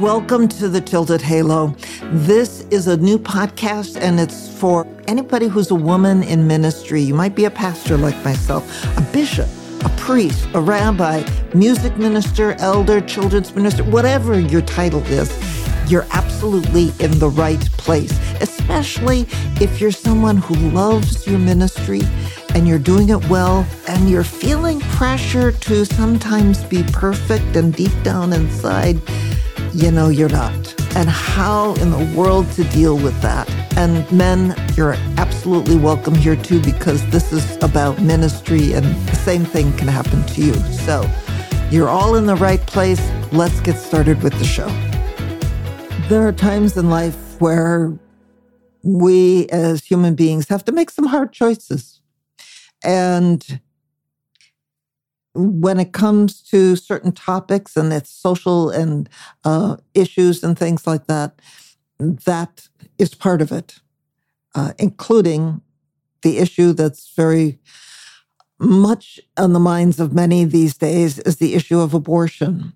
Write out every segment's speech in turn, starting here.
Welcome to the Tilted Halo. This is a new podcast and it's for anybody who's a woman in ministry. You might be a pastor like myself, a bishop, a priest, a rabbi, music minister, elder, children's minister, whatever your title is. You're absolutely in the right place, especially if you're someone who loves your ministry and you're doing it well and you're feeling pressure to sometimes be perfect and deep down inside you know you're not. And how in the world to deal with that. And men, you're absolutely welcome here too, because this is about ministry and the same thing can happen to you. So you're all in the right place. Let's get started with the show. There are times in life where we as human beings have to make some hard choices. And when it comes to certain topics and its social and uh, issues and things like that, that is part of it, uh, including the issue that's very much on the minds of many these days is the issue of abortion.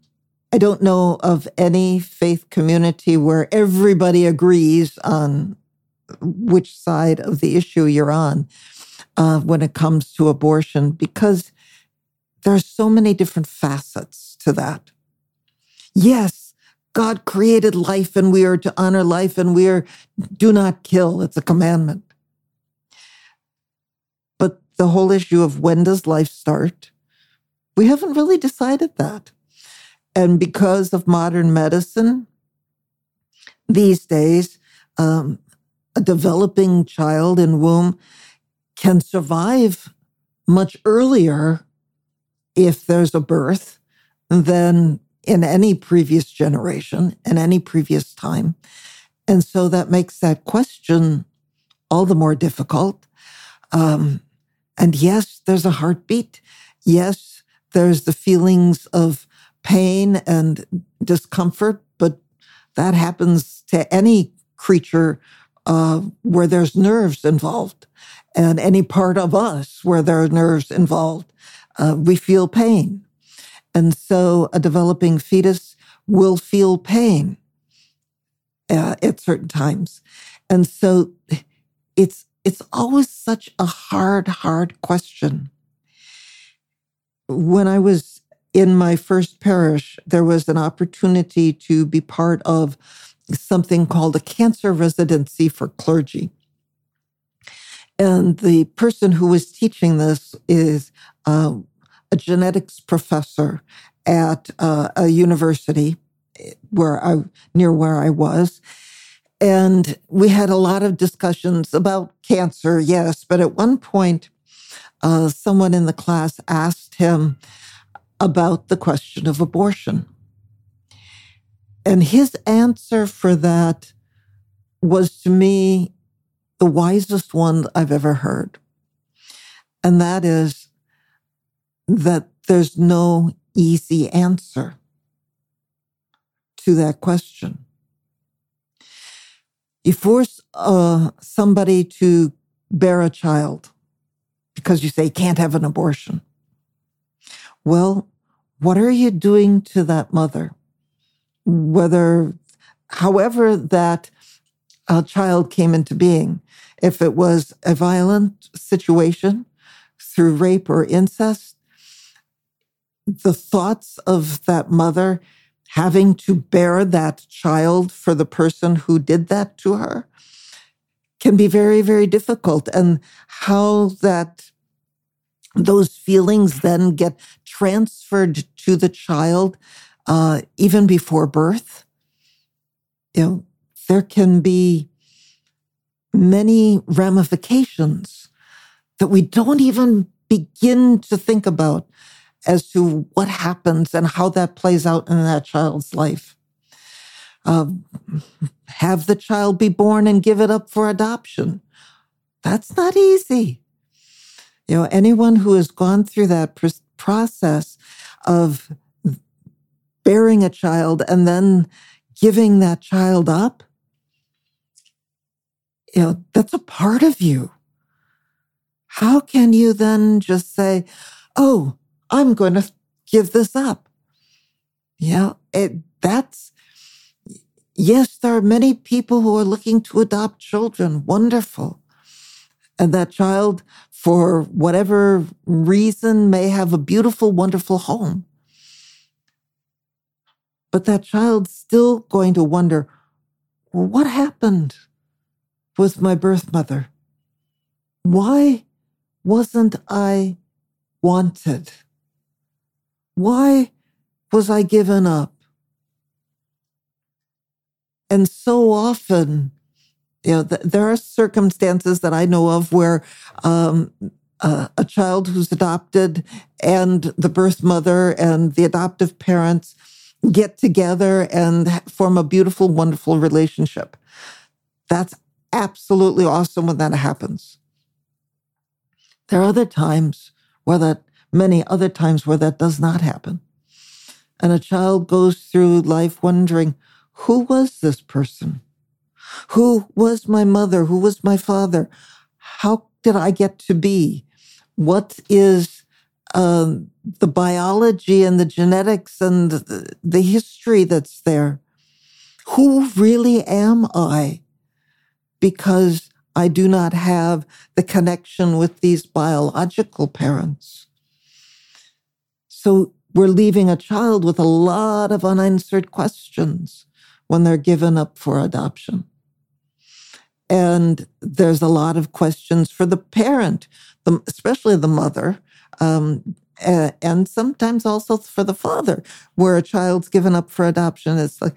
I don't know of any faith community where everybody agrees on which side of the issue you're on uh, when it comes to abortion because there are so many different facets to that. Yes, God created life and we are to honor life and we are do not kill. It's a commandment. But the whole issue of when does life start? We haven't really decided that. And because of modern medicine, these days, um, a developing child in womb can survive much earlier if there's a birth than in any previous generation, in any previous time. And so that makes that question all the more difficult. Um, and yes, there's a heartbeat. Yes, there's the feelings of pain and discomfort, but that happens to any creature uh, where there's nerves involved and any part of us where there are nerves involved uh, we feel pain. And so a developing fetus will feel pain uh, at certain times. And so it's, it's always such a hard, hard question. When I was in my first parish, there was an opportunity to be part of something called a cancer residency for clergy. And the person who was teaching this is uh, a genetics professor at uh, a university where I near where I was. And we had a lot of discussions about cancer, yes, but at one point, uh, someone in the class asked him about the question of abortion. And his answer for that was to me the wisest one I've ever heard. And that is that there's no easy answer to that question. You force uh, somebody to bear a child because you say can't have an abortion. Well, what are you doing to that mother? Whether, however, that a child came into being, if it was a violent situation through rape or incest, the thoughts of that mother having to bear that child for the person who did that to her can be very, very difficult. And how that those feelings then get transferred to the child uh, even before birth. You know, there can be many ramifications that we don't even begin to think about as to what happens and how that plays out in that child's life. Uh, have the child be born and give it up for adoption. That's not easy. You know, anyone who has gone through that pr- process of bearing a child and then giving that child up, you know, that's a part of you. How can you then just say, oh, I'm going to give this up. Yeah, it, that's yes, there are many people who are looking to adopt children. Wonderful. And that child, for whatever reason, may have a beautiful, wonderful home. But that child's still going to wonder what happened with my birth mother? Why wasn't I wanted? Why was I given up? And so often, you know, th- there are circumstances that I know of where um, uh, a child who's adopted and the birth mother and the adoptive parents get together and form a beautiful, wonderful relationship. That's absolutely awesome when that happens. There are other times where that, many other times where that does not happen. And a child goes through life wondering, who was this person? Who was my mother? Who was my father? How did I get to be? What is um, the biology and the genetics and the, the history that's there? Who really am I? Because I do not have the connection with these biological parents. So we're leaving a child with a lot of unanswered questions when they're given up for adoption. And there's a lot of questions for the parent, especially the mother, um, and sometimes also for the father, where a child's given up for adoption. It's like,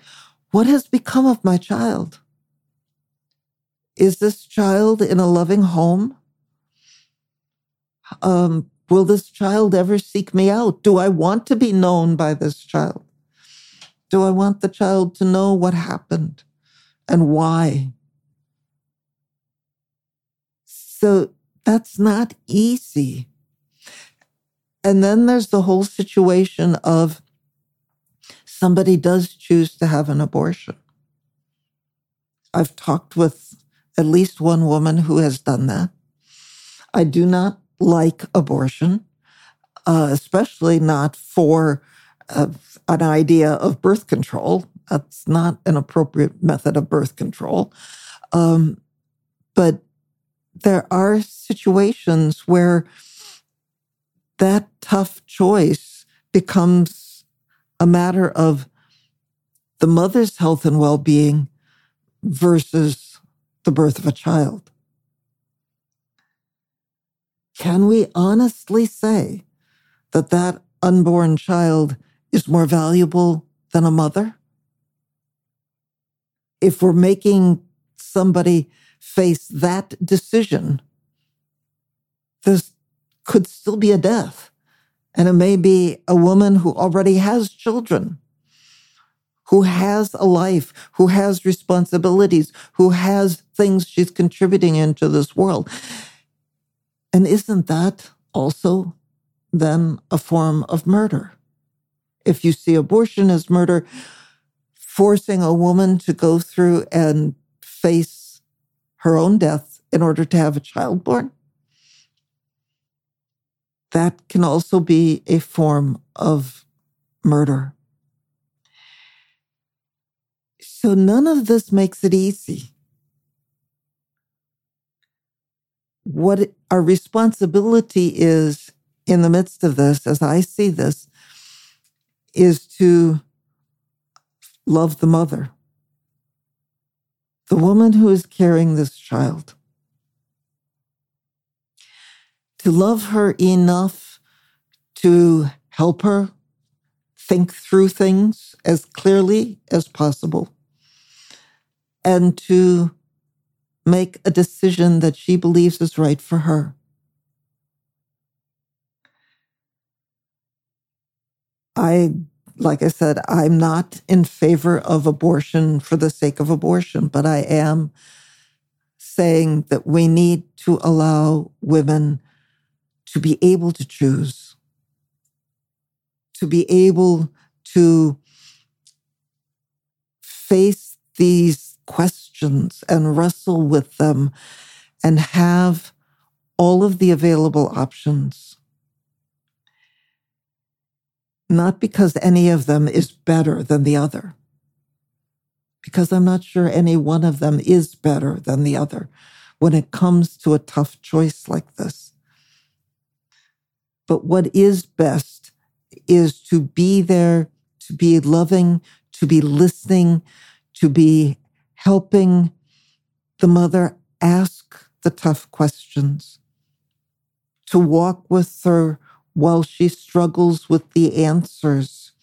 what has become of my child? Is this child in a loving home? Um, will this child ever seek me out? Do I want to be known by this child? Do I want the child to know what happened and why? So that's not easy. And then there's the whole situation of somebody does choose to have an abortion. I've talked with at least one woman who has done that. I do not like abortion, uh, especially not for uh, an idea of birth control. That's not an appropriate method of birth control. Um, but there are situations where that tough choice becomes a matter of the mother's health and well being versus the birth of a child. Can we honestly say that that unborn child is more valuable than a mother? If we're making somebody face that decision, this could still be a death. And it may be a woman who already has children, who has a life, who has responsibilities, who has things she's contributing into this world. And isn't that also then a form of murder? If you see abortion as murder, forcing a woman to go through and face her own death in order to have a child born, that can also be a form of murder. So none of this makes it easy. What our responsibility is in the midst of this, as I see this, is to love the mother, the woman who is carrying this child, to love her enough to help her think through things as clearly as possible, and to make a decision that she believes is right for her. I, like I said, I'm not in favor of abortion for the sake of abortion, but I am saying that we need to allow women to be able to choose, to be able to face these questions and wrestle with them and have all of the available options. Not because any of them is better than the other, because I'm not sure any one of them is better than the other when it comes to a tough choice like this. But what is best is to be there, to be loving, to be listening, to be helping the mother ask the tough questions, to walk with her while she struggles with the answers,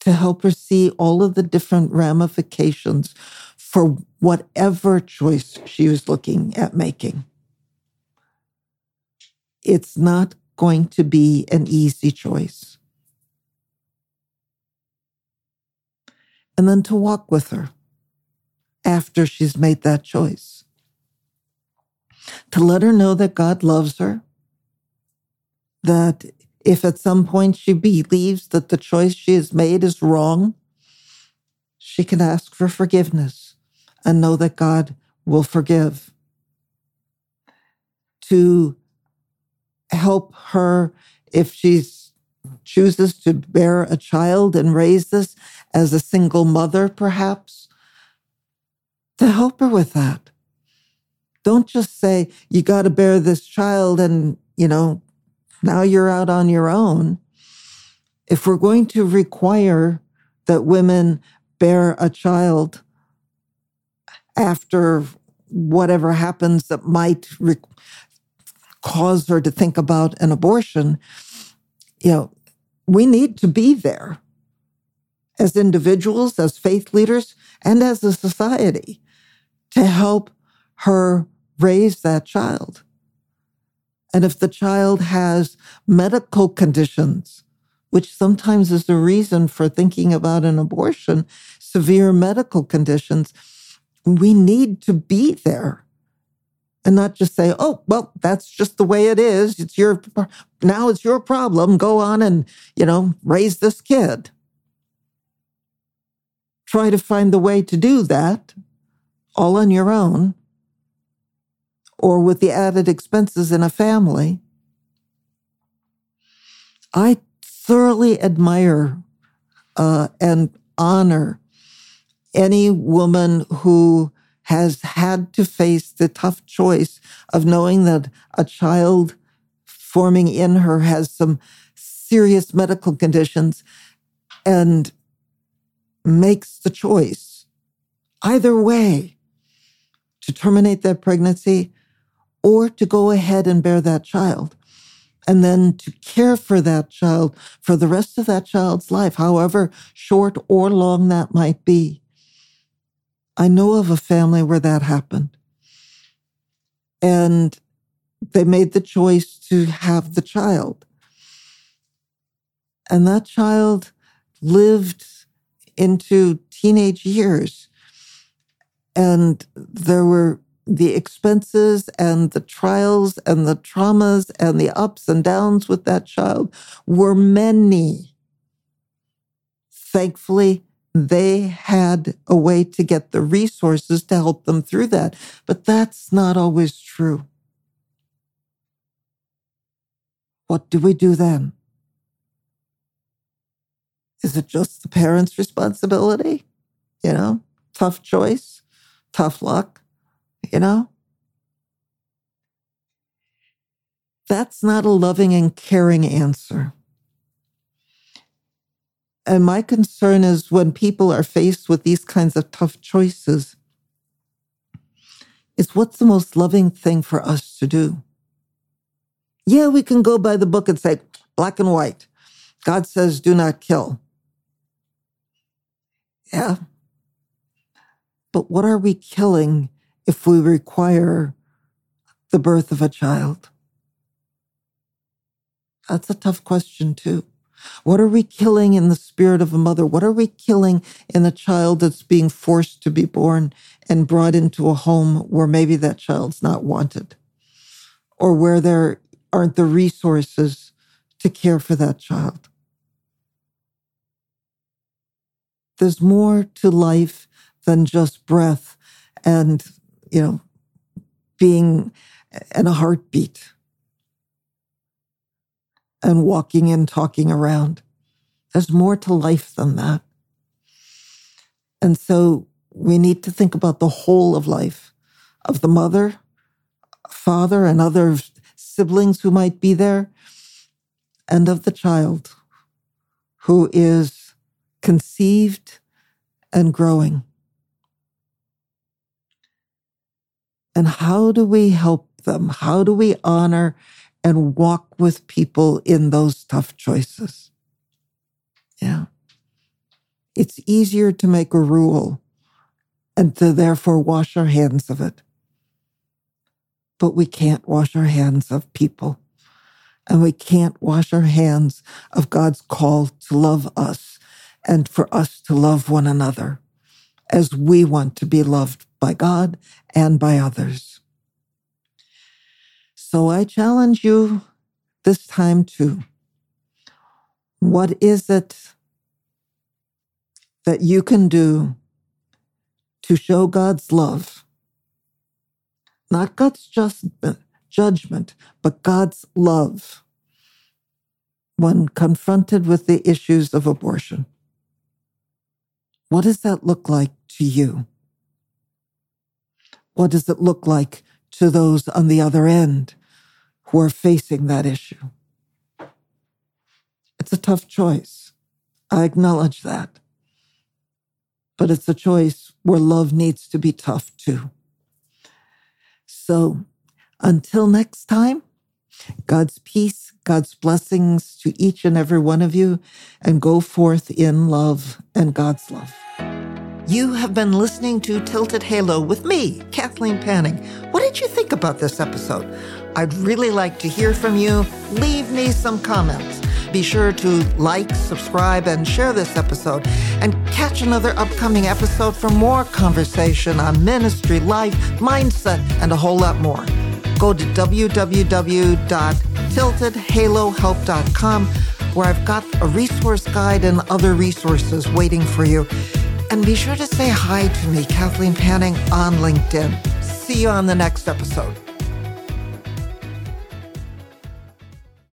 to help her see all of the different ramifications for whatever choice she was looking at making. It's not going to be an easy choice. And then to walk with her after she's made that choice. To let her know that God loves her, that if at some point she believes that the choice she has made is wrong, she can ask for forgiveness and know that God will forgive. To help her if she chooses to bear a child and raise this as a single mother, perhaps, to help her with that. Don't just say, you got to bear this child and, you know, now you're out on your own. If we're going to require that women bear a child after whatever happens that might re- cause her to think about an abortion, you know, we need to be there as individuals, as faith leaders, and as a society to help her raise that child. And if the child has medical conditions, which sometimes is the reason for thinking about an abortion, severe medical conditions, we need to be there and not just say, oh, well, that's just the way it is. It's your, now it's your problem. Go on and, you know, raise this kid. Try to find the way to do that all on your own or with the added expenses in a family. I thoroughly admire uh, and honor any woman who has had to face the tough choice of knowing that a child forming in her has some serious medical conditions and makes the choice either way to terminate that pregnancy or to go ahead and bear that child and then to care for that child for the rest of that child's life, however short or long that might be. I know of a family where that happened. And they made the choice to have the child. And that child lived into teenage years. And there were the expenses and the trials and the traumas and the ups and downs with that child were many. Thankfully, they had a way to get the resources to help them through that. But that's not always true. What do we do then? Is it just the parent's responsibility? You know, tough choice, tough luck, you know? That's not a loving and caring answer. And my concern is when people are faced with these kinds of tough choices, is what's the most loving thing for us to do? Yeah, we can go by the book and say, black and white. God says, do not kill. Yeah. But what are we killing if we require the birth of a child? That's a tough question, too. What are we killing in the spirit of a mother? What are we killing in a child that's being forced to be born and brought into a home where maybe that child's not wanted or where there aren't the resources to care for that child? There's more to life than just breath and, you know, being in a heartbeat and walking and talking around. There's more to life than that. And so we need to think about the whole of life of the mother, father, and other siblings who might be there, and of the child who is conceived and growing. And how do we help them? How do we honor and walk with people in those tough choices? Yeah. It's easier to make a rule and to therefore wash our hands of it. But we can't wash our hands of people. And we can't wash our hands of God's call to love us and for us to love one another as we want to be loved by God and by others. So I challenge you this time too. What is it that you can do to show God's love? Not God's just judgment, but God's love when confronted with the issues of abortion. What does that look like to you? What does it look like to those on the other end who are facing that issue? It's a tough choice. I acknowledge that. But it's a choice where love needs to be tough too. So until next time, God's peace, God's blessings to each and every one of you, and go forth in love and God's love. You have been listening to Tilted Halo with me, Kathleen Panning. What did you think about this episode? I'd really like to hear from you. Leave me some comments. Be sure to like, subscribe, and share this episode. And catch another upcoming episode for more conversation on ministry, life, mindset, and a whole lot more go to www.tiltedhalohelp.com where I've got a resource guide and other resources waiting for you. And be sure to say hi to me, Kathleen Panning, on LinkedIn. See you on the next episode.